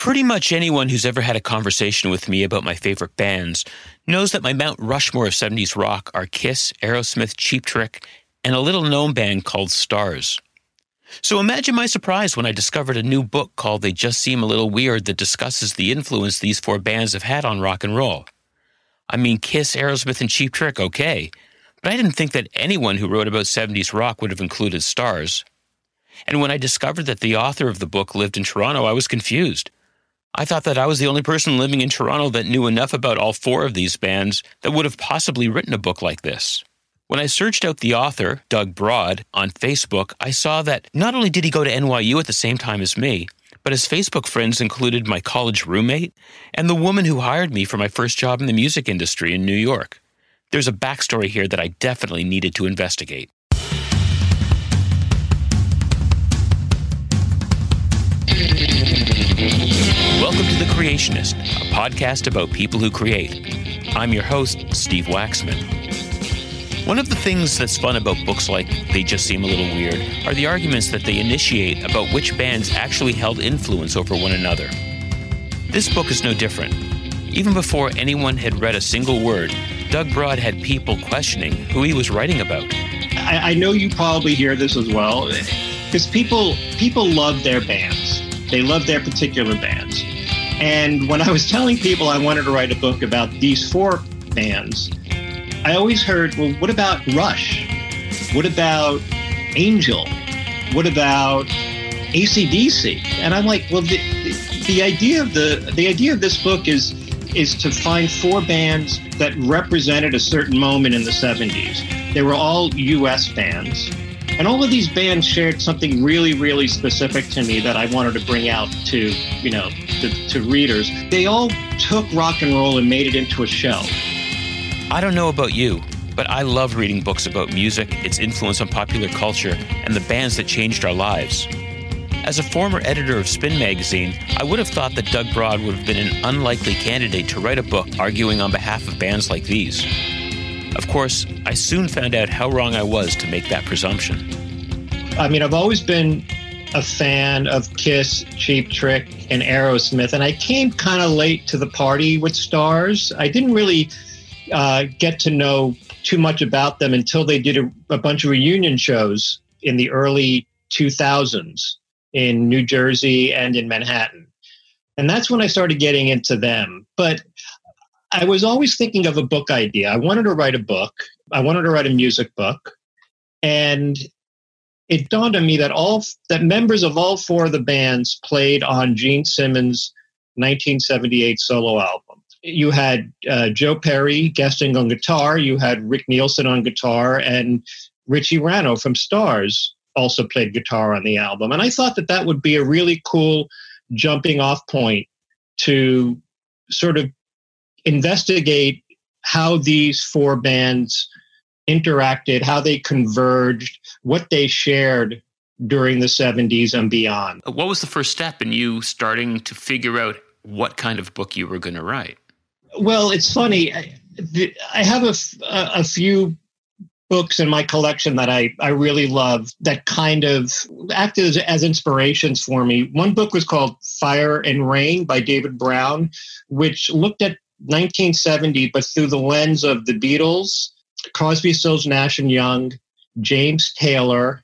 Pretty much anyone who's ever had a conversation with me about my favorite bands knows that my Mount Rushmore of 70s rock are Kiss, Aerosmith, Cheap Trick, and a little known band called Starz. So imagine my surprise when I discovered a new book called They Just Seem a Little Weird that discusses the influence these four bands have had on rock and roll. I mean, Kiss, Aerosmith, and Cheap Trick, okay, but I didn't think that anyone who wrote about 70s rock would have included Starz. And when I discovered that the author of the book lived in Toronto, I was confused. I thought that I was the only person living in Toronto that knew enough about all four of these bands that would have possibly written a book like this. When I searched out the author, Doug Brod, on Facebook, I saw that not only did he go to NYU at the same time as me, but his Facebook friends included my college roommate and the woman who hired me for my first job in the music industry in New York. There's a backstory here that I definitely needed to investigate. Welcome to The Creationist, a podcast about people who create. I'm your host, Steve Waxman. One of the things that's fun about books like They Just Seem a Little Weird are the arguments that they initiate about which bands actually held influence over one another. This book is no different. Even before anyone had read a single word, Doug Brod had people questioning who he was writing about. I, I know you probably hear this as well, because people people love their bands. They love their particular bands. And when I was telling people I wanted to write a book about these four bands, I always heard, well, what about Rush? What about Angel? What about ACDC? And I'm like, well, the, the, the idea of the the idea of this book is is to find four bands that represented a certain moment in the 70s. They were all US bands. And all of these bands shared something really, really specific to me that I wanted to bring out to, you know, to, to readers. They all took rock and roll and made it into a show. I don't know about you, but I love reading books about music, its influence on popular culture, and the bands that changed our lives. As a former editor of Spin magazine, I would have thought that Doug Brod would have been an unlikely candidate to write a book arguing on behalf of bands like these. Of course, I soon found out how wrong I was to make that presumption. I mean, I've always been a fan of Kiss, Cheap Trick, and Aerosmith, and I came kind of late to the party with Starz. I didn't really uh, get to know too much about them until they did a, a bunch of reunion shows in the early 2000s in New Jersey and in Manhattan. And that's when I started getting into them. But I was always thinking of a book idea. I wanted to write a book. I wanted to write a music book. And it dawned on me that all that members of all four of the bands played on Gene Simmons' 1978 solo album. You had uh, Joe Perry guesting on guitar. You had Rick Nielsen on guitar, and Richie Ranno from Starz also played guitar on the album. And I thought that that would be a really cool jumping off point to sort of investigate how these four bands interacted, how they converged, what they shared during the 70s and beyond. Uh, what was the first step in you starting to figure out what kind of book you were going to write? Well, it's funny. I, I have a, a few books in my collection that I, I really love that kind of acted as, as inspirations for me. One book was called Fire and Rain by David Browne, which looked at 1970, but through the lens of the Beatles, Crosby, Stills, Nash and Young, James Taylor,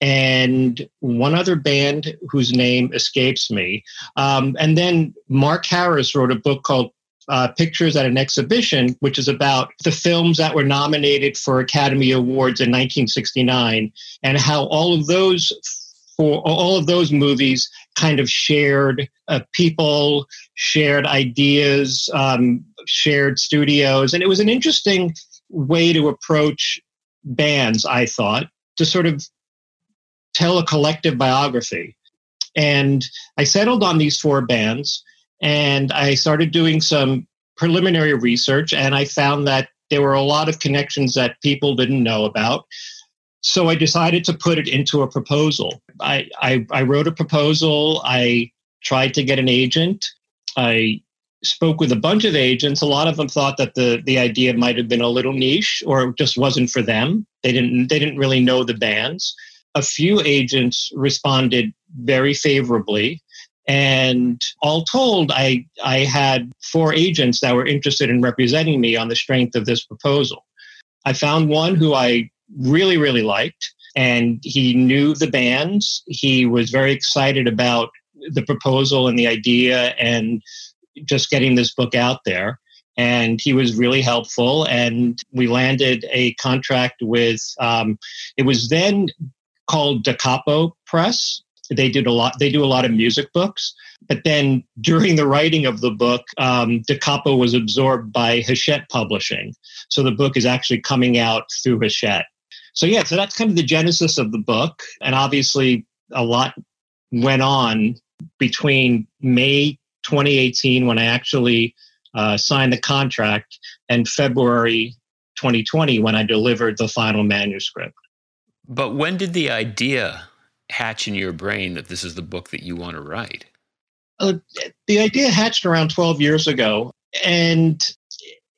and one other band whose name escapes me. Um, and then Mark Harris wrote a book called uh, Pictures at an Exhibition, which is about the films that were nominated for Academy Awards in 1969 and how all of those for all of those movies kind of shared uh, people, shared ideas, um, shared studios. And it was an interesting way to approach bands, I thought, to sort of tell a collective biography. And I settled on these four bands and I started doing some preliminary research and I found that there were a lot of connections that people didn't know about. So I decided to put it into a proposal. I, I, I wrote a proposal. I tried to get an agent. I spoke with a bunch of agents. A lot of them thought that the, the idea might have been a little niche or just wasn't for them. They didn't they didn't really know the bands. A few agents responded very favorably And all told, I, I had four agents that were interested in representing me on the strength of this proposal. I found one who I really, really liked, and he knew the bands. He was very excited about the proposal and the idea and just getting this book out there. And he was really helpful. And we landed a contract with, um, it was then called Da Capo Press. They did a lot. They do a lot of music books. But then during the writing of the book, um, Da Capo was absorbed by Hachette Publishing. So the book is actually coming out through Hachette. So yeah, so that's kind of the genesis of the book. And obviously a lot went on between May 2018 when I actually uh, signed the contract and February 2020 when I delivered the final manuscript. But when did the idea hatch in your brain that this is the book that you want to write? Uh, the idea hatched around 12 years ago. And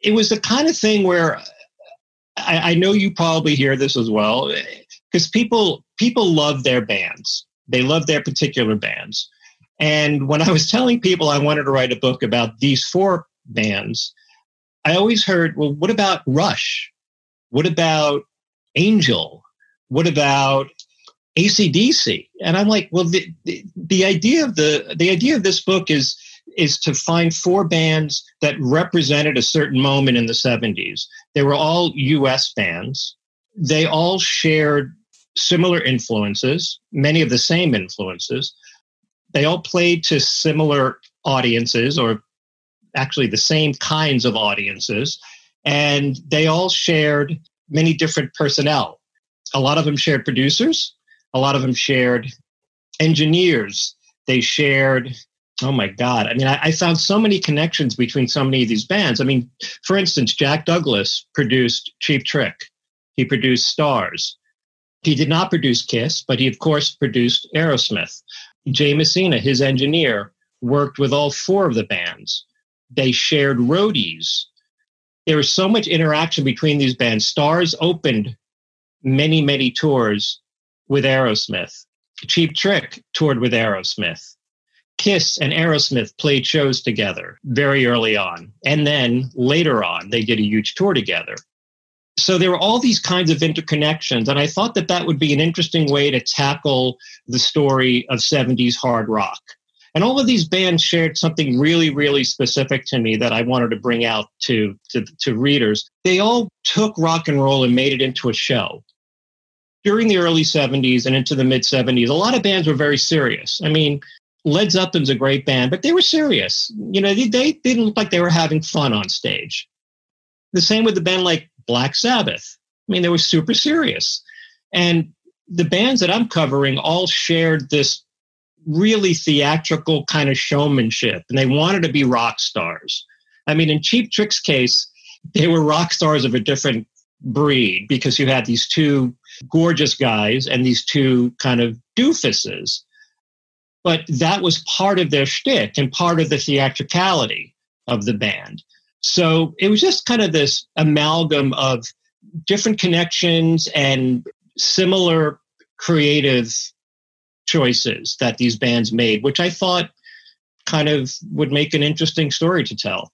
it was the kind of thing where I, I know you probably hear this as well because people people love their bands. They love their particular bands. And when I was telling people I wanted to write a book about these four bands, I always heard, well, what about Rush? What about Angel? What about ACDC? And I'm like, well, the, the, the idea of the the idea of this book is is to find four bands that represented a certain moment in the 70s. They were all US bands. They all shared similar influences, many of the same influences. They all played to similar audiences or actually the same kinds of audiences. And they all shared many different personnel. A lot of them shared producers, a lot of them shared engineers, they shared Oh my God. I mean, I, I, found so many connections between so many of these bands. I mean, for instance, Jack Douglas produced Cheap Trick, he produced Starz. He did not produce Kiss, but he, of course, produced Aerosmith. Jay Messina, his engineer, worked with all four of the bands. They shared roadies. There was so much interaction between these bands. Starz opened many, many tours with Aerosmith. Cheap Trick toured with Aerosmith. Kiss and Aerosmith played shows together very early on. And then later on, they did a huge tour together. So there were all these kinds of interconnections. And I thought that that would be an interesting way to tackle the story of 70s hard rock. And all of these bands shared something really, really specific to me that I wanted to bring out to, to, to readers. They all took rock and roll and made it into a show during the early 70s and into the mid 70s, a lot of bands were very serious. I mean, Led Zeppelin's a great band, but they were serious. You know, they, they didn't look like they were having fun on stage. The same with the band like Black Sabbath. I mean, they were super serious. And the bands that I'm covering all shared this really theatrical kind of showmanship, and they wanted to be rock stars. I mean, in Cheap Trick's case, they were rock stars of a different breed because you had these two gorgeous guys and these two kind of doofuses but that was part of their shtick and part of the theatricality of the band. So it was just kind of this amalgam of different connections and similar creative choices that these bands made, which I thought kind of would make an interesting story to tell.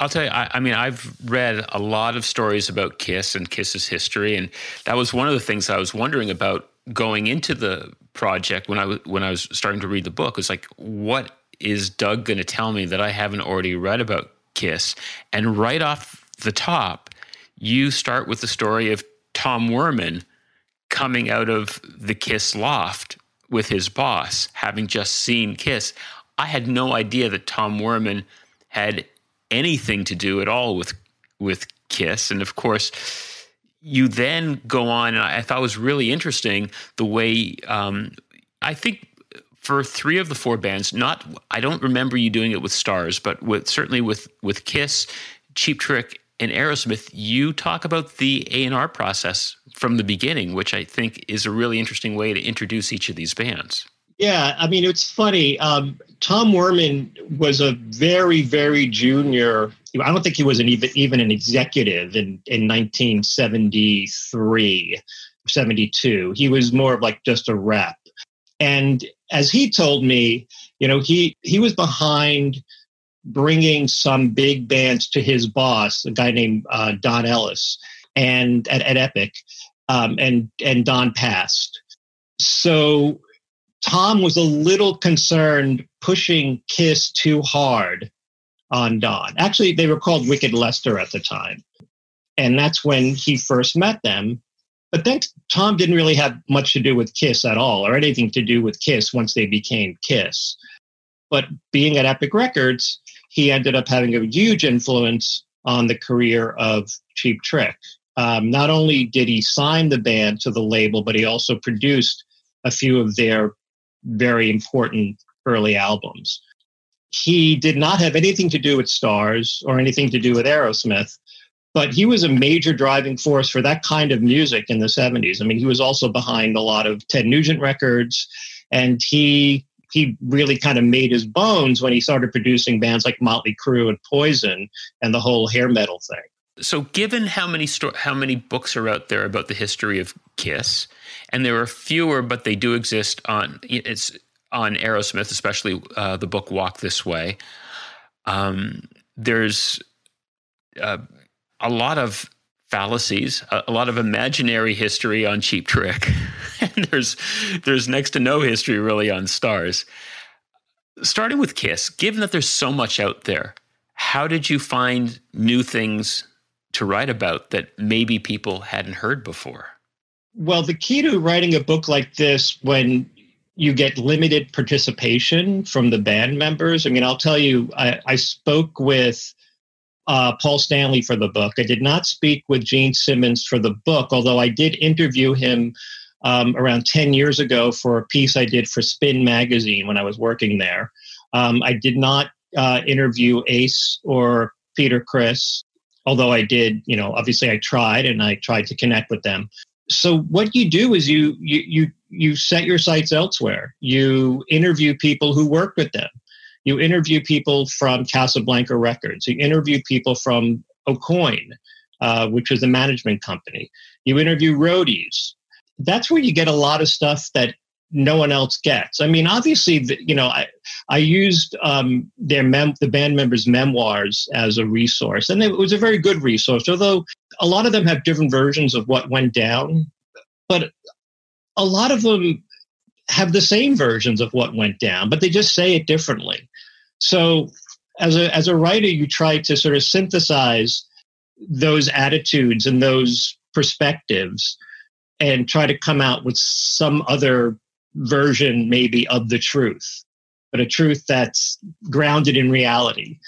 I'll tell you, I, I, mean, I've read a lot of stories about Kiss and Kiss's history, and that was one of the things I was wondering about going into the project when I when I was starting to read the book was like, what is Doug going to tell me that I haven't already read about Kiss? And right off the top, you start with the story of Tom Werman coming out of the Kiss loft with his boss, having just seen Kiss. I had no idea that Tom Werman had anything to do at all with with Kiss, and of course you then go on, and I thought it was really interesting the way um, I think for three of the four bands, not I don't remember you doing it with Starz, but with certainly with with Kiss, Cheap Trick, and Aerosmith, you talk about the A and R process from the beginning, which I think is a really interesting way to introduce each of these bands. Yeah, I mean it's funny. Um, Tom Werman was a very very junior I don't think he was an even even an executive in in 1973 72 he was more of like just a rep and as he told me, you know, he he was behind bringing some big bands to his boss, a guy named uh, Don Ellis, and at, at Epic, um, and and Don passed. So Tom was a little concerned pushing Kiss too hard on Don. Actually, they were called Wicked Lester at the time. And that's when he first met them. But then Tom didn't really have much to do with Kiss at all, or anything to do with Kiss once they became Kiss. But being at Epic Records, he ended up having a huge influence on the career of Cheap Trick. Um, not only did he sign the band to the label, but he also produced a few of their very important early albums. He did not have anything to do with Stars or anything to do with Aerosmith, but he was a major driving force for that kind of music in the 70s. I mean, he was also behind a lot of Ted Nugent records, and he he really kind of made his bones when he started producing bands like Motley Crue and Poison and the whole hair metal thing. So, given how many sto- how many books are out there about the history of Kiss, and there are fewer, but they do exist on it's on Aerosmith, especially uh, the book Walk This Way. Um, there's uh, a lot of fallacies, a, a, lot of imaginary history on Cheap Trick, and there's there's next to no history really on Starz. Starting with Kiss, given that there's so much out there, how did you find new things to write about that maybe people hadn't heard before? Well, the key to writing a book like this when you get limited participation from the band members. I mean, I'll tell you, I, I spoke with uh, Paul Stanley for the book. I did not speak with Gene Simmons for the book, although I did interview him um, around 10 years ago for a piece I did for Spin Magazine when I was working there. Um, I did not uh, interview Ace or Peter Criss although I did, you know, obviously I tried and I tried to connect with them. So what you do is you you you you set your sights elsewhere. You interview people who work with them. You interview people from Casablanca Records. You interview people from Aucoin, uh, which is a management company. You interview roadies. That's where you get a lot of stuff that no one else gets. I mean, obviously, you know, I I used um, their mem- the band members' memoirs as a resource, and it was a very good resource. Although a lot of them have different versions of what went down, but a lot of them have the same versions of what went down, but they just say it differently. So, as a as a writer, you try to sort of synthesize those attitudes and those perspectives and try to come out with some other version maybe of the truth, but a truth that's grounded in reality.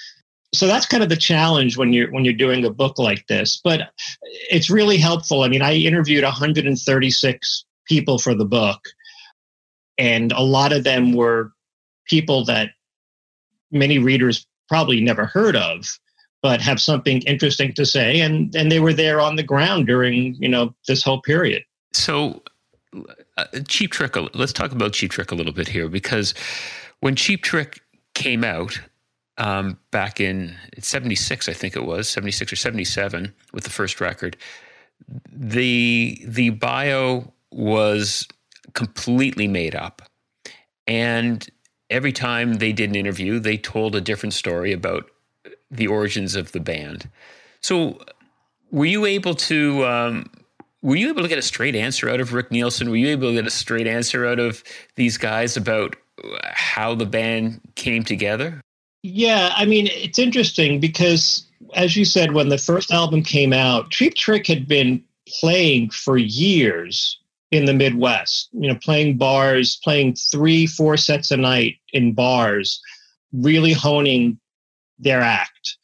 So that's kind of the challenge when you're when you're doing a book like this. But it's really helpful. I mean, I interviewed 136 people for the book, and a lot of them were people that many readers probably never heard of but have something interesting to say and and they were there on the ground during you know this whole period so uh, Cheap Trick. Let's talk about Cheap Trick a little bit here because when Cheap Trick came out um, back in '76, I think it was '76 or '77 with the first record, the the bio was completely made up, and every time they did an interview, they told a different story about the origins of the band. So, were you able to? Um, were you able to get a straight answer out of Rick Nielsen? Were you able to get a straight answer out of these guys about how the band came together? Yeah, I mean, it's interesting because, as you said, when the first album came out, Cheap Trick had been playing for years in the Midwest, you know, playing bars, playing three, four sets a night in bars, really honing their act.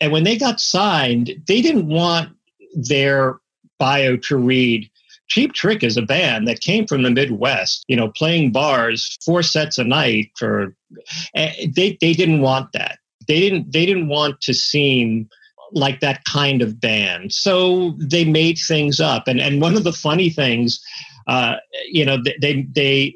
And when they got signed, they didn't want their bio to read Cheap Trick is a band that came from the Midwest, you know, playing bars four sets a night for eh, they they didn't want that. They didn't they didn't want to seem like that kind of band. So they made things up. And and one of the funny things uh, you know, they they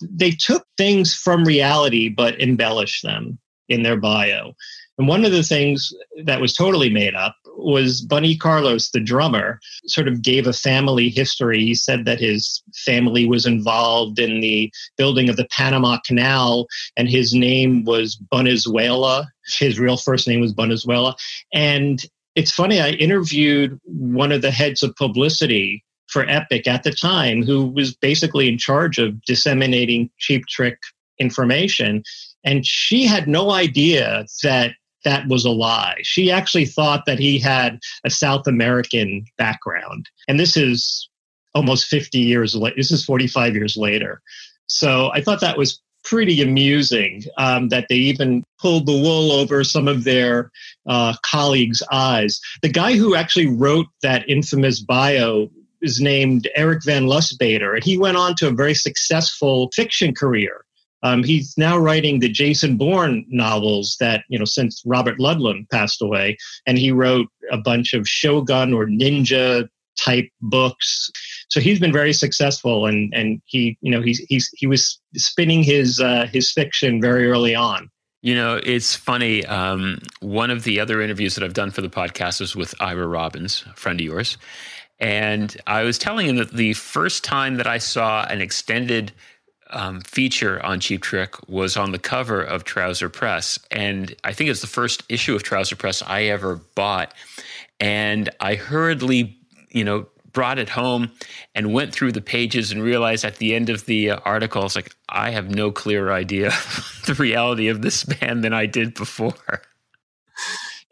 they took things from reality but embellished them in their bio. And one of the things that was totally made up was Bunny Carlos, the drummer, sort of gave a family history. He said that his family was involved in the building of the Panama Canal, and his name was Bunezuela. His real first name was Bunezuela. And it's funny, I interviewed one of the heads of publicity for Epic at the time, who was basically in charge of disseminating cheap trick information. And she had no idea that that was a lie. She actually thought that he had a South American background. And this is almost 50 years later. This is 45 years later. So I thought that was pretty amusing um, that they even pulled the wool over some of their uh, colleagues' eyes. The guy who actually wrote that infamous bio is named Eric Van Lustbader, and he went on to a very successful fiction career. Um, he's now writing the Jason Bourne novels that, you know, since Robert Ludlum passed away. And he wrote a bunch of Shogun or ninja type books. So he's been very successful and, and he, you know, he's, he's, he was spinning his, uh, his fiction very early on. You know, it's funny. Um, one of the other interviews that I've done for the podcast is with Ira Robbins, a friend of yours. And I was telling him that the first time that I saw an extended um, feature on Cheap Trick was on the cover of Trouser Press. And I think it's the first issue of Trouser Press I ever bought. And I hurriedly, you know, brought it home and went through the pages and realized at the end of the uh, article, I was like, I have no clearer idea of the reality of this band than I did before.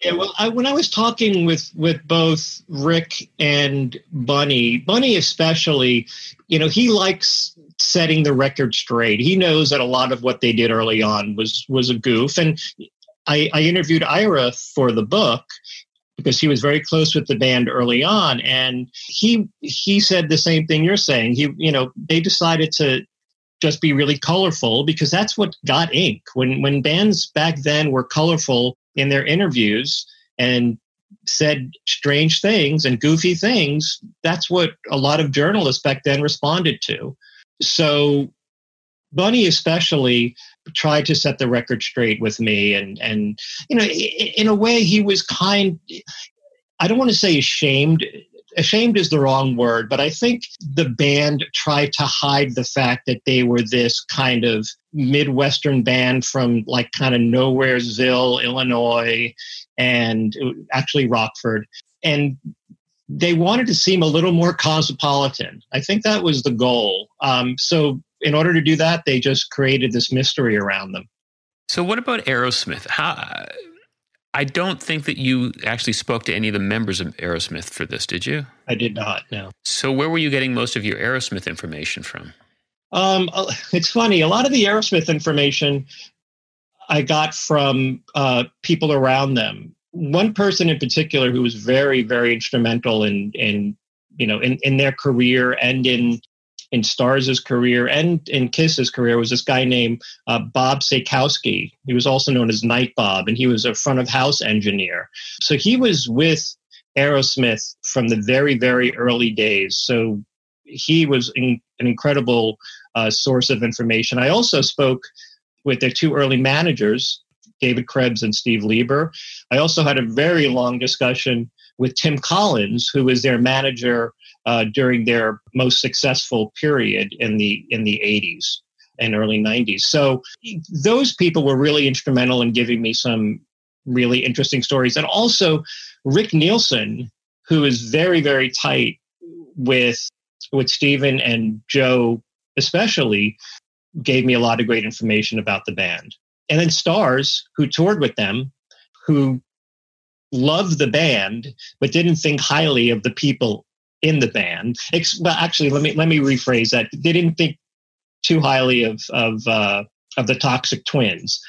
Yeah, well, I, when I was talking with with both Rick and Bunny, Bunny especially, you know, he likes setting the record straight. He knows that a lot of what they did early on was was a goof, and I, I interviewed Ira for the book because he was very close with the band early on, and he he said the same thing you're saying. He, you know, they decided to just be really colorful because that's what got ink. When when bands back then were colorful in their interviews and said strange things and goofy things, that's what a lot of journalists back then responded to. So Bunny especially tried to set the record straight with me and and you know in a way he was kind I don't want to say ashamed ashamed is the wrong word, but I think the band tried to hide the fact that they were this kind of Midwestern band from like kind of Nowheresville, Illinois, and uh, actually Rockford. And they wanted to seem a little more cosmopolitan. I think that was the goal. Um, so, in order to do that, they just created this mystery around them. So, what about Aerosmith? How I don't think that you actually spoke to any of the members of Aerosmith for this, did you? I did not. No. So where were you getting most of your Aerosmith information from? Um, uh, it's funny. A lot of the Aerosmith information I got from uh, people around them. One person in particular who was very, very instrumental in, in you know, in, in their career and in in Starz' career and in Kiss's career was this guy named uh, Bob Sakowski. He was also known as Nite Bob, and he was a front of house engineer. So he was with Aerosmith from the very, very early days. So he was in, an incredible uh, source of information. I also spoke with their two early managers, David Krebs and Steve Leber. I also had a very long discussion with Tim Collins, who was their manager uh, during their most successful period in the in the 80s and early 90s. So those people were really instrumental in giving me some really interesting stories. And also Rick Nielsen, who is very, very tight with with Stephen and Joe especially, gave me a lot of great information about the band. And then Starz, who toured with them, who loved the band but didn't think highly of the people in the band. Well, actually, let me let me rephrase that. They didn't think too highly of of uh, of the Toxic Twins,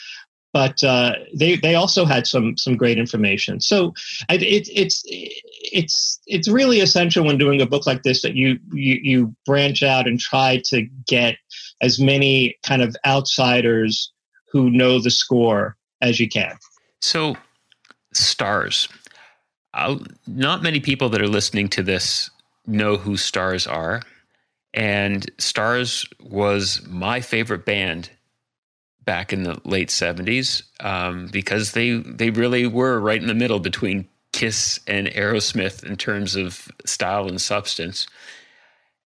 but uh, they they also had some some great information. So it, it's it's it's really essential when doing a book like this that you you you branch out and try to get as many kind of outsiders who know the score as you can. So, Starz. Uh, not many people that are listening to this know who Starz are. And Starz was my favorite band back in the late 70s um, because they, they really were right in the middle between Kiss and Aerosmith in terms of style and substance.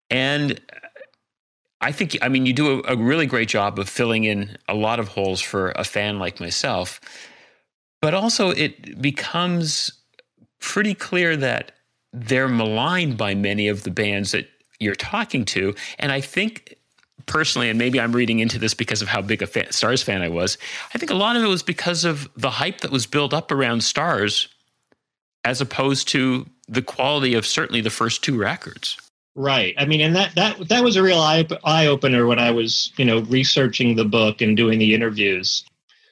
And I think, I mean, you do a, a, really great job of filling in a lot of holes for a fan like myself. But also, it becomes pretty clear that they're maligned by many of the bands that you're talking to. And I think personally, and maybe I'm reading into this because of how big a fan, Starz fan I was, I think a lot of it was because of the hype that was built up around Starz as opposed to the quality of certainly the first two records. Right. I mean, and that that that was a real eye eye opener when I was, you know, researching the book and doing the interviews.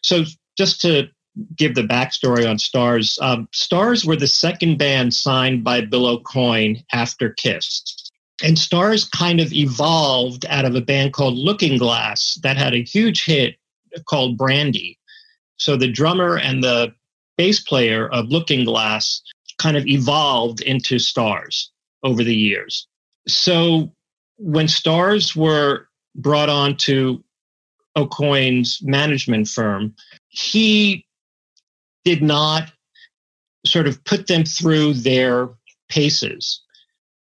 So just to give the backstory on Starz, um, Starz were the second band signed by Bill Aucoin after Kiss. And Starz kind of evolved out of a band called Looking Glass that had a huge hit called Brandy. So the drummer and the bass player of Looking Glass kind of evolved into Stars over the years. So when Starz were brought on to Aucoin's management firm, he did not sort of put them through their paces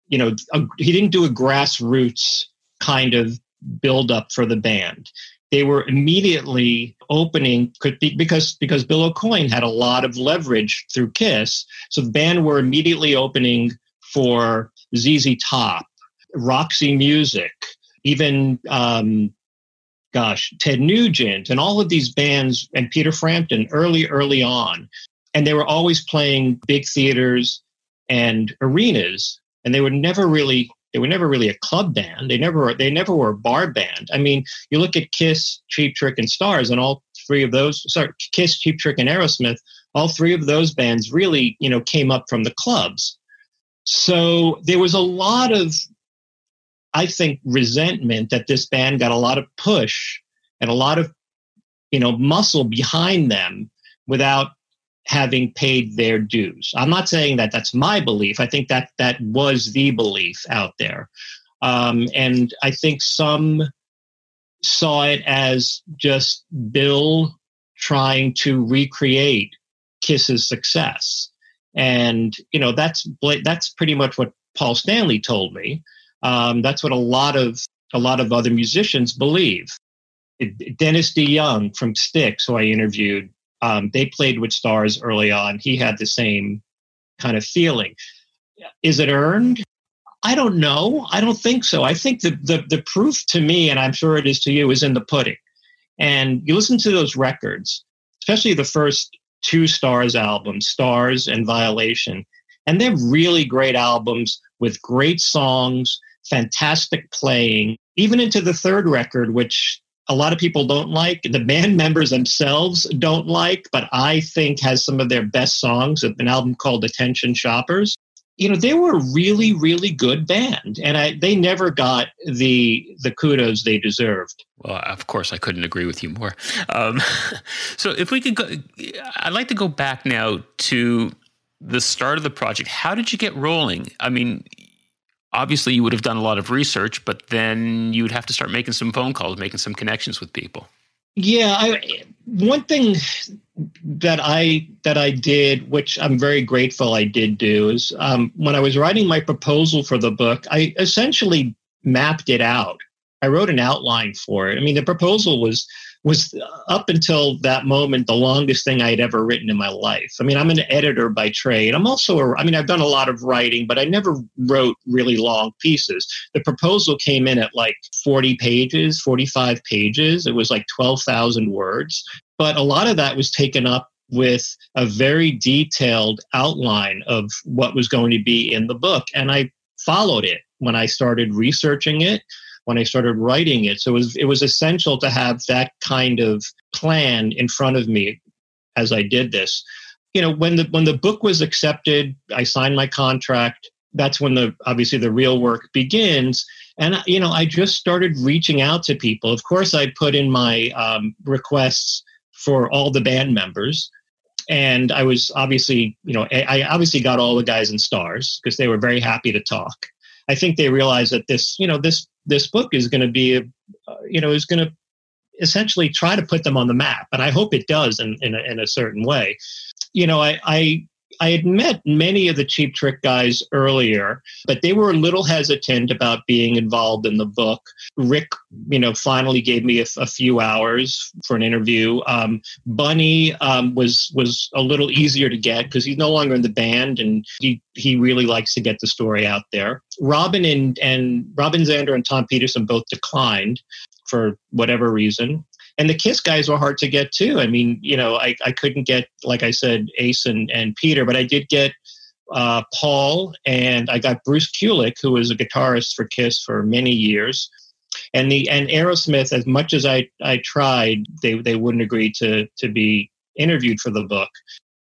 you know, a, he didn't do a grassroots kind of build up for the band. They were immediately opening because because Bill Aucoin had a lot of leverage through Kiss, so the band were immediately opening for ZZ Top, Roxy Music, even um, gosh, Ted Nugent, and all of these bands, and Peter Frampton early, early on. And they were always playing big theaters and arenas and they were never really they were never really a club band. They never they never were a bar band. I mean, you look at Kiss, Cheap Trick, and Starz, and all three of those sorry, Kiss, Cheap Trick, and Aerosmith, all three of those bands really, you know, came up from the clubs. So there was a lot of I think resentment that this band got a lot of push and a lot of you know muscle behind them without having paid their dues. I'm not saying that that's my belief. I think that that was the belief out there. Um, and I think some saw it as just Bill trying to recreate Kiss's success. And, you know, that's, that's pretty much what Paul Stanley told me. Um, that's what a lot of, a lot of other musicians believe. Dennis DeYoung from Styx, who I interviewed, um, they played with Starz early on. He had the same kind of feeling. Is it earned? I don't know. I don't think so. I think the, the, the proof to me, and I'm sure it is to you, is in the pudding. And you listen to those records, especially the first two Starz albums, Starz and Violation, and they're really great albums with great songs, fantastic playing, even into the third record, which a lot of people don't like. The band members themselves don't like, but I think has some of their best songs. An album called Attention Shoppers. You know, they were a really, really good band, and I, they never got the the kudos they deserved. Well, of course, I couldn't agree with you more. Um, so, if we could go, I'd like to go back now to the start of the project. How did you get rolling? I mean, obviously you would have done a lot of research, but then you would have to start making some phone calls, making some connections with people. Yeah, I, one thing that I that I did, which I'm very grateful I did do, is um, when I was writing my proposal for the book, I essentially mapped it out. I wrote an outline for it. I mean, the proposal was was uh, up until that moment the longest thing I had ever written in my life. I mean, I'm an editor by trade. I'm also, a, I mean, I've done a lot of writing, but I never wrote really long pieces. The proposal came in at like 40 pages, 45 pages. It was like 12,000 words. But a lot of that was taken up with a very detailed outline of what was going to be in the book. And I followed it when I started researching it when I started writing it. So it was it was essential to have that kind of plan in front of me as I did this. You know, when the when the book was accepted, I signed my contract. That's when the obviously the real work begins. And you know, I just started reaching out to people. Of course, I put in my um, requests for all the band members and I was obviously, you know, I obviously got all the guys in Starz because they were very happy to talk. I think they realized that this, you know, this this book is going to be, uh, you know, is going to essentially try to put them on the map, and I hope it does in in a, in a certain way. You know, I, I I had met many of the Cheap Trick guys earlier, but they were a little hesitant about being involved in the book. Rick, you know, finally gave me a, a few hours for an interview. Um, Bunny um, was was a little easier to get because he's no longer in the band, and he he really likes to get the story out there. Robin and and Robin Zander and Tom Petersson both declined for whatever reason and the Kiss guys were hard to get too. I mean, you know, I, I couldn't get, like I said, Ace and, and Peter, but I did get uh, Paul and I got Bruce Kulick, who was a guitarist for Kiss for many years. And the and Aerosmith, as much as I, I tried, they, they wouldn't agree to to be interviewed for the book.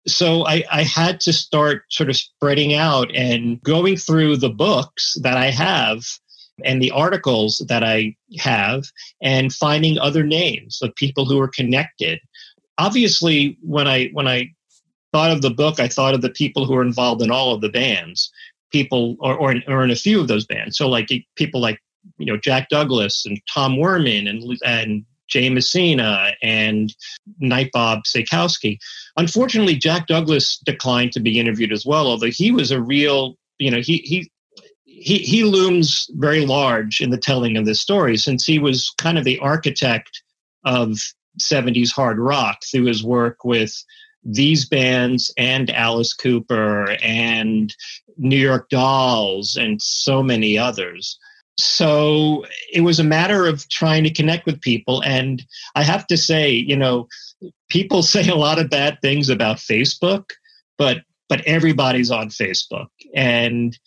So I, I had to start sort of spreading out and going through the books that I have and the articles that I have and finding other names of people who are connected. Obviously, when I when I thought of the book, I thought of the people who are involved in all of the bands, people or or in, or in a few of those bands. So like people like you know Jack Douglas and Tom Werman and and Jay Messina and Nite Bob Sakowski. Unfortunately, Jack Douglas declined to be interviewed as well, although he was a real, you know, he he he, he looms very large in the telling of this story since he was kind of the architect of 70s hard rock through his work with these bands and Alice Cooper and New York Dolls and so many others. So it was a matter of trying to connect with people. And I have to say, you know, people say a lot of bad things about Facebook, but but everybody's on Facebook. And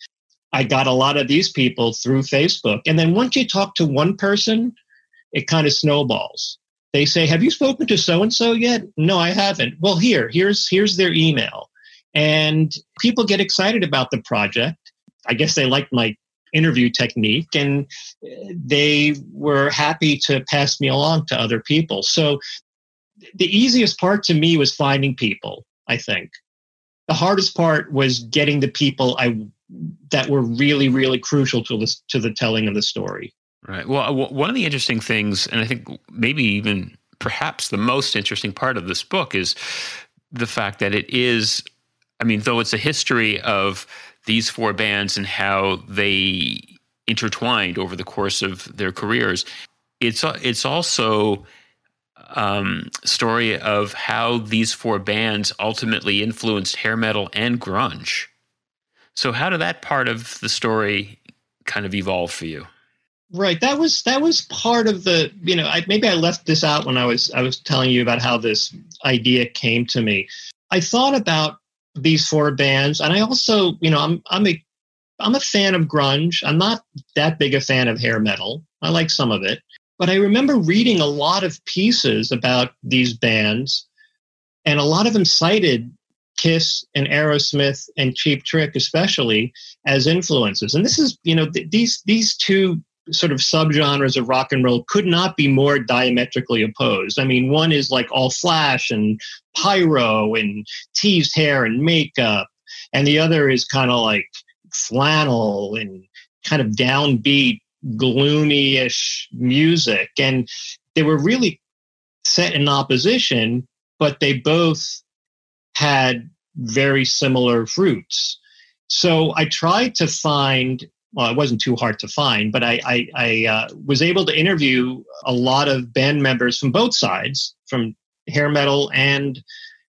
I got a lot of these people through Facebook. And then once you talk to one person, it kind of snowballs. They say, "Have you spoken to so and so yet?" No, I haven't. Well, here, here's here's their email. And people get excited about the project. I guess they liked my interview technique and they were happy to pass me along to other people. So the easiest part to me was finding people, I think. The hardest part was getting the people I that were really really crucial to this to the telling of the story. Right. Well one of the interesting things and i think maybe even perhaps the most interesting part of this book is the fact that it is i mean though it's a history of these four bands and how they intertwined over the course of their careers it's it's also um, story of how these four bands ultimately influenced hair metal and grunge so how did that part of the story kind of evolve for you? Right. That was that was part of the you know I, maybe I left this out when I was I was telling you about how this idea came to me. I thought about these four bands, and I also you know I'm I'm a I'm a fan of grunge. I'm not that big a fan of hair metal. I like some of it, but I remember reading a lot of pieces about these bands, and a lot of them cited Kiss and Aerosmith and Cheap Trick, especially as influences. And this is, you know, th- these these two sort of subgenres of rock and roll could not be more diametrically opposed. I mean, one is like all flash and pyro and teased hair and makeup, and the other is kind of like flannel and kind of downbeat, gloomy-ish music. And they were really set in opposition, but they both had very similar roots. So I tried to find, well, it wasn't too hard to find, but I, I, I uh, was able to interview a lot of band members from both sides, from hair metal and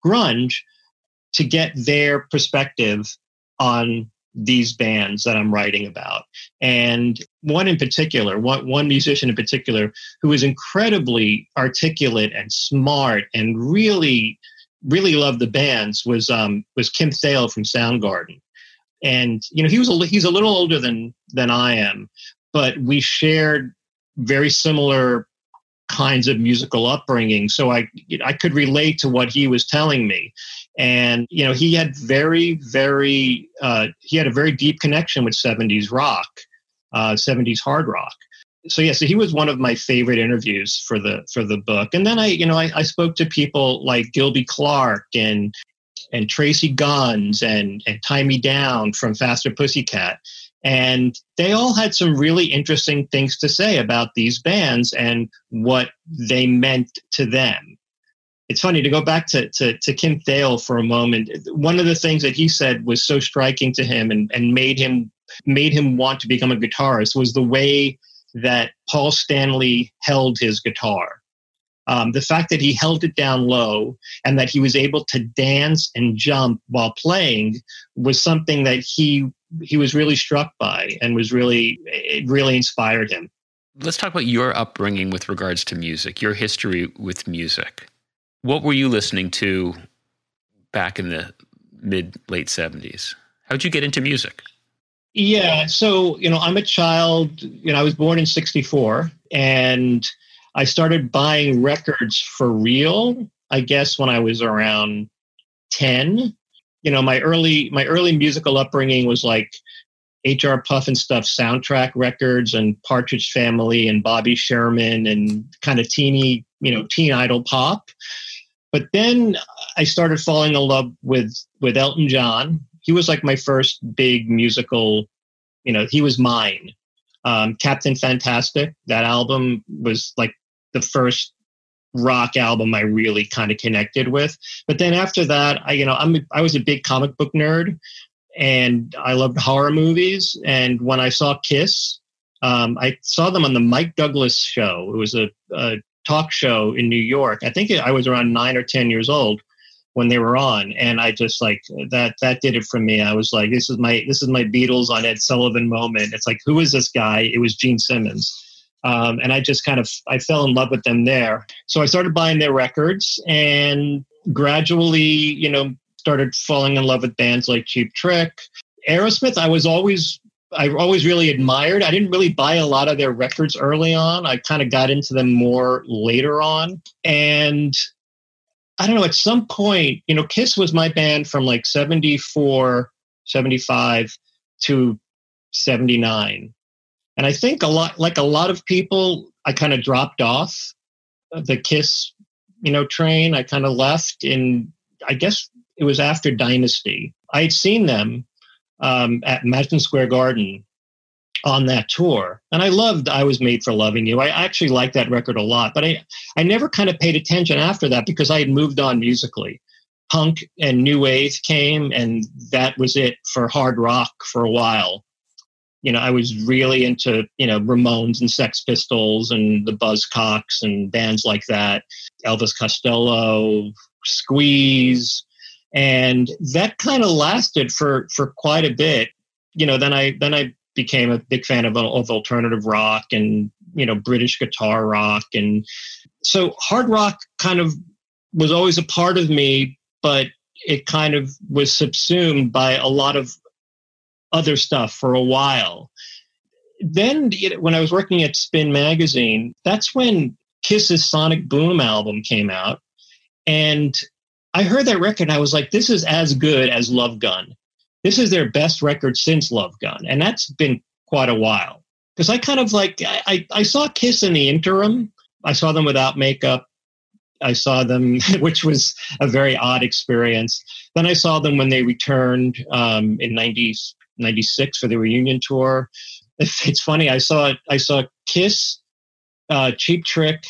grunge, to get their perspective on these bands that I'm writing about. And one in particular, one, one musician in particular, who is incredibly articulate and smart and really really loved the bands was um, was Kim Thayil from Soundgarden, and you know he was a, he's a little older than than I am, but we shared very similar kinds of musical upbringing, so I I could relate to what he was telling me, and you know he had very very uh, he had a very deep connection with '70s rock, uh, '70s hard rock, so yeah, so he was one of my favorite interviews for the for the book. And then I, you know, I, I spoke to people like Gilby Clarke and and Tracii Guns and and Taime Downe from Faster Pussycat. And they all had some really interesting things to say about these bands and what they meant to them. it's funny to go back to, to, to Kim Thayil for a moment. One of the things that he said was so striking to him and, and made him made him want to become a guitarist was the way that Paul Stanley held his guitar. Um, the fact that he held it down low and that he was able to dance and jump while playing was something that he he was really struck by and was really it really inspired him. Let's talk about your upbringing with regards to music, your history with music. What were you listening to back in the mid late 70s? How'd you get into music? Yeah, so, you know, I'm a child, you know, I was born in 64 and I started buying records for real, I guess when I was around 10. You know, my early my early musical upbringing was like HR Pufnstuf soundtrack records and Partridge Family and Bobby Sherman and kind of teeny, you know, teen idol pop. But then I started falling in love with with Elton John. He was like my first big musical, you know, he was mine. Um, Captain Fantastic, that album was like the first rock album I really kind of connected with. But then after that, I you know I'm I was a big comic book nerd, and I loved horror movies. And when I saw Kiss, um, I saw them on the Mike Douglas show. It was a, a talk show in New York. I think I was around nine or ten years old when they were on, and I just like that. That did it for me. I was like, this is my this is my Beatles on Ed Sullivan moment. It's like, who is this guy? It was Gene Simmons. Um, and I just kind of I fell in love with them there. So I started buying their records and gradually, you know, started falling in love with bands like Cheap Trick. Aerosmith, I was always I always really admired. I didn't really buy a lot of their records early on. I kind of got into them more later on. And I don't know, at some point, you know, Kiss was my band from like 74, 75 to 79. And I think a lot, like a lot of people, I kind of dropped off the Kiss, you know, train. I kind of left in, I guess it was after Dynasty. I had seen them um, at Madison Square Garden on that tour. And I loved I Was Made for Loving You. I actually liked that record a lot, but I, I never kind of paid attention after that because I had moved on musically. Punk and New Wave came, and that was it for hard rock for a while. You know, I was really into, you know, Ramones and Sex Pistols and the Buzzcocks and bands like that, Elvis Costello, Squeeze, and that kind of lasted for for quite a bit you know then i then i became a big fan of, of alternative rock and you know british guitar rock. And so hard rock kind of was always a part of me but it kind of was subsumed by a lot of other stuff for a while. Then when i was working at spin magazine that's when kiss's sonic boom album came out. And I heard that record and I was like, this is as good as Love Gun. This is their best record since Love Gun. And that's been quite a while. Because I kind of like, I, I saw Kiss in the interim. I saw them without makeup. I saw them, which was a very odd experience. Then I saw them when they returned um, in 90, 96 for the reunion tour. It's funny. I saw I saw Kiss, uh, Cheap Trick,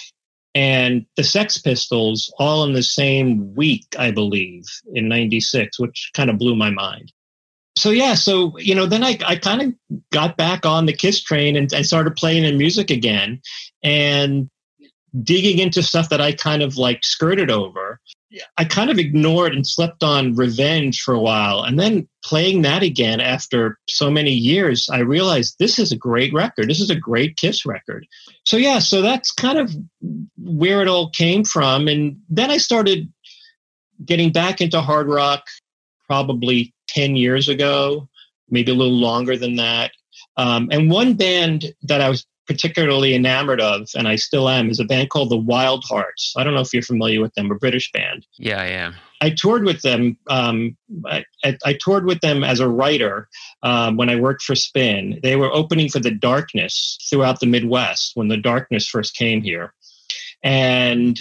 and the Sex Pistols all in the same week, I believe, in 96, which kind of blew my mind. So, yeah, so, you know, then I, I kind of got back on the Kiss train and, and started playing in music again and digging into stuff that I kind of like skirted over. I kind of ignored and slept on Revenge for a while. And then playing that again after so many years, I realized this is a great record. This is a great Kiss record. So, yeah, so that's kind of where it all came from. And then I started getting back into hard rock probably 10 years ago, maybe a little longer than that. Um, and one band that I was particularly enamored of, and I still am, is a band called the Wild Hearts. I don't know if you're familiar with them, a British band. Yeah, I am. I toured with them. Um, I, I, toured with them as a writer um, when I worked for Spin. They were opening for the Darkness throughout the Midwest when the Darkness first came here, and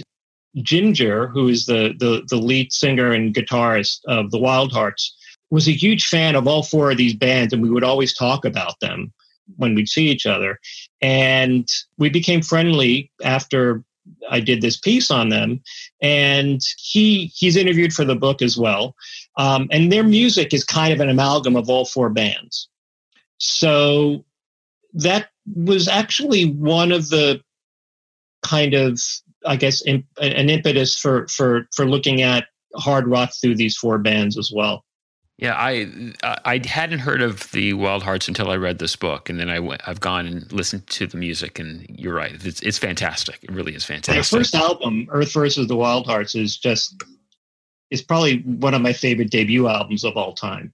Ginger, who is the the, the lead singer and guitarist of the Wild Hearts, was a huge fan of all four of these bands, and we would always talk about them when we'd see each other. And we became friendly after I did this piece on them, and he he's interviewed for the book as well. Um, and their music is kind of an amalgam of all four bands. So that was actually one of the kind of I guess imp- an impetus for for for looking at hard rock through these four bands as well. Yeah, I I hadn't heard of the Wild Hearts until I read this book, and then I went, I've gone and listened to the music, and you're right, it's it's fantastic. It really is fantastic. Their first album, Earth versus the Wild Hearts, is just is probably one of my favorite debut albums of all time.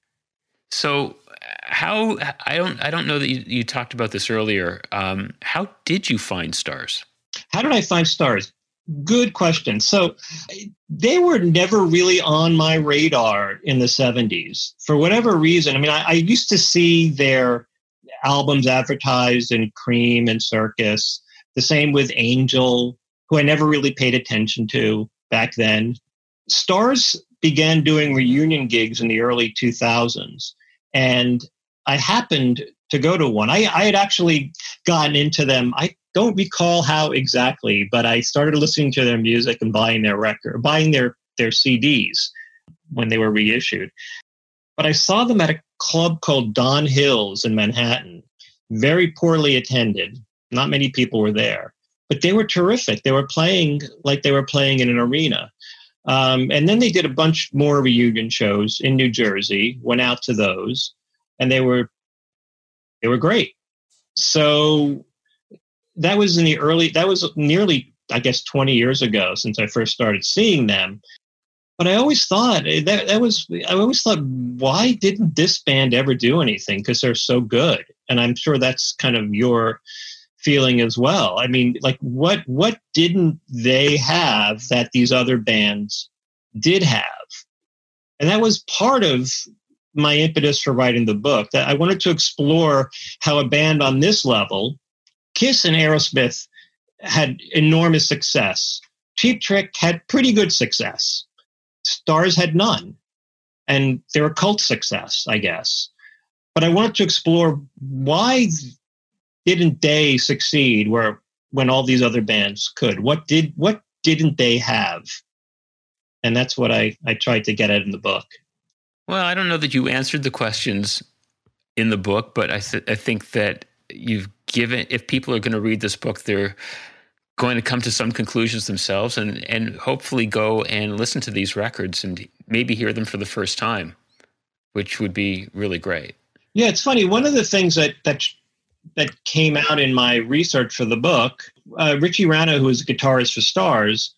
So, how I don't I don't know that you, you talked about this earlier. Um, how did you find Starz? How did I find Starz? Good question. So they were never really on my radar in the 70s for whatever reason. I mean, I, I used to see their albums advertised in Creem and Circus, the same with Angel, who I never really paid attention to back then. Starz began doing reunion gigs in the early 2000s, and I happened to go to one. I, I had actually gotten into them. I don't recall how exactly, but I started listening to their music and buying their record, buying their their CDs when they were reissued. But I saw them at a club called Don Hills in Manhattan, very poorly attended. Not many people were there, but they were terrific. They were playing like they were playing in an arena. Um, and then they did a bunch more reunion shows in New Jersey. Went out to those, and they were they were great. So that was in the early that was nearly i guess 20 years ago since i first started seeing them. But i always thought eh, that that was i always thought why didn't this band ever do anything? Because they're so good. And i'm sure that's kind of your feeling as well. I mean like what what didn't they have that these other bands did have? And that was part of my impetus for writing the book that i wanted to explore how a band on this level Kiss and Aerosmith had enormous success. Cheap Trick had pretty good success. Starz had none. And they were cult success, I guess. But I wanted to explore why didn't they succeed where when all these other bands could? What did what didn't they have? And that's what I, I tried to get at in the book. Well, I don't know that you answered the questions in the book, but I, th- I think that you've given if people are going to read this book they're going to come to some conclusions themselves and and hopefully go and listen to these records and maybe hear them for the first time which would be really great. Yeah it's funny. One of the things that that that came out in my research for the book uh, richie ranno who was a guitarist for Starz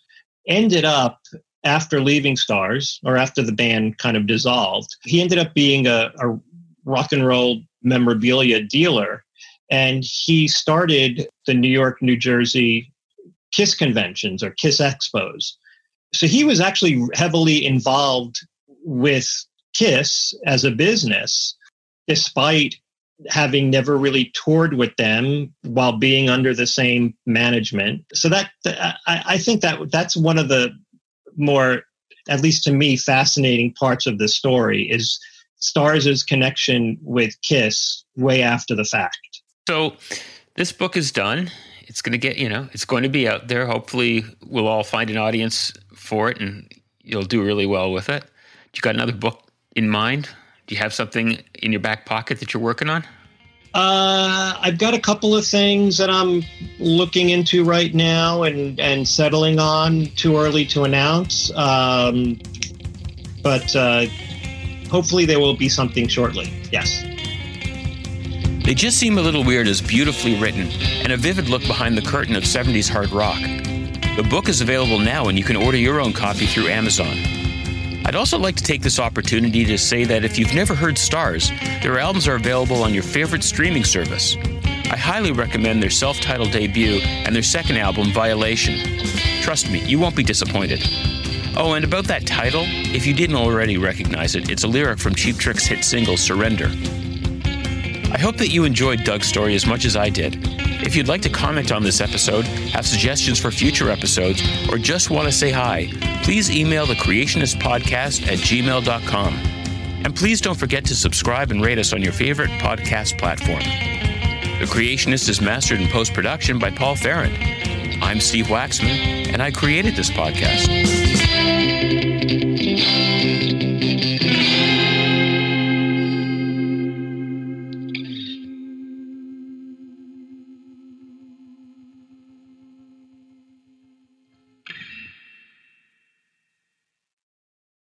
ended up after leaving Starz or after the band kind of dissolved he ended up being a, a rock and roll memorabilia dealer and he started the New York, New Jersey KISS conventions or KISS expos. So he was actually heavily involved with KISS as a business, despite having never really toured with them while being under the same management. So that I, I think that that's one of the more, at least to me, fascinating parts of the story is Starz' connection with KISS way after the fact. So this book is done. It's going to get, you know, it's going to be out there. Hopefully, we'll all find an audience for it and you'll do really well with it. You got another book in mind? Do you have something in your back pocket that you're working on? Uh, I've got a couple of things that I'm looking into right now and, and settling on. Too early to announce. Um, but uh, hopefully, there will be something shortly. Yes. They just seem a little weird as beautifully written and a vivid look behind the curtain of 70s hard rock. The book is available now and you can order your own copy through Amazon. I'd also like to take this opportunity to say that if you've never heard Starz, their albums are available on your favorite streaming service. I highly recommend their self titled debut and their second album, Violation. Trust me, you won't be disappointed. Oh, and about that title, if you didn't already recognize it, it's a lyric from Cheap Trick's hit single, Surrender. I hope that you enjoyed Doug's story as much as I did. If you'd like to comment on this episode, have suggestions for future episodes, or just want to say hi, please email the Creationist Podcast at gmail.com. And please don't forget to subscribe and rate us on your favorite podcast platform. The Creationist is mastered in post production by Paul Farron. I'm Steve Waxman, and I created this podcast.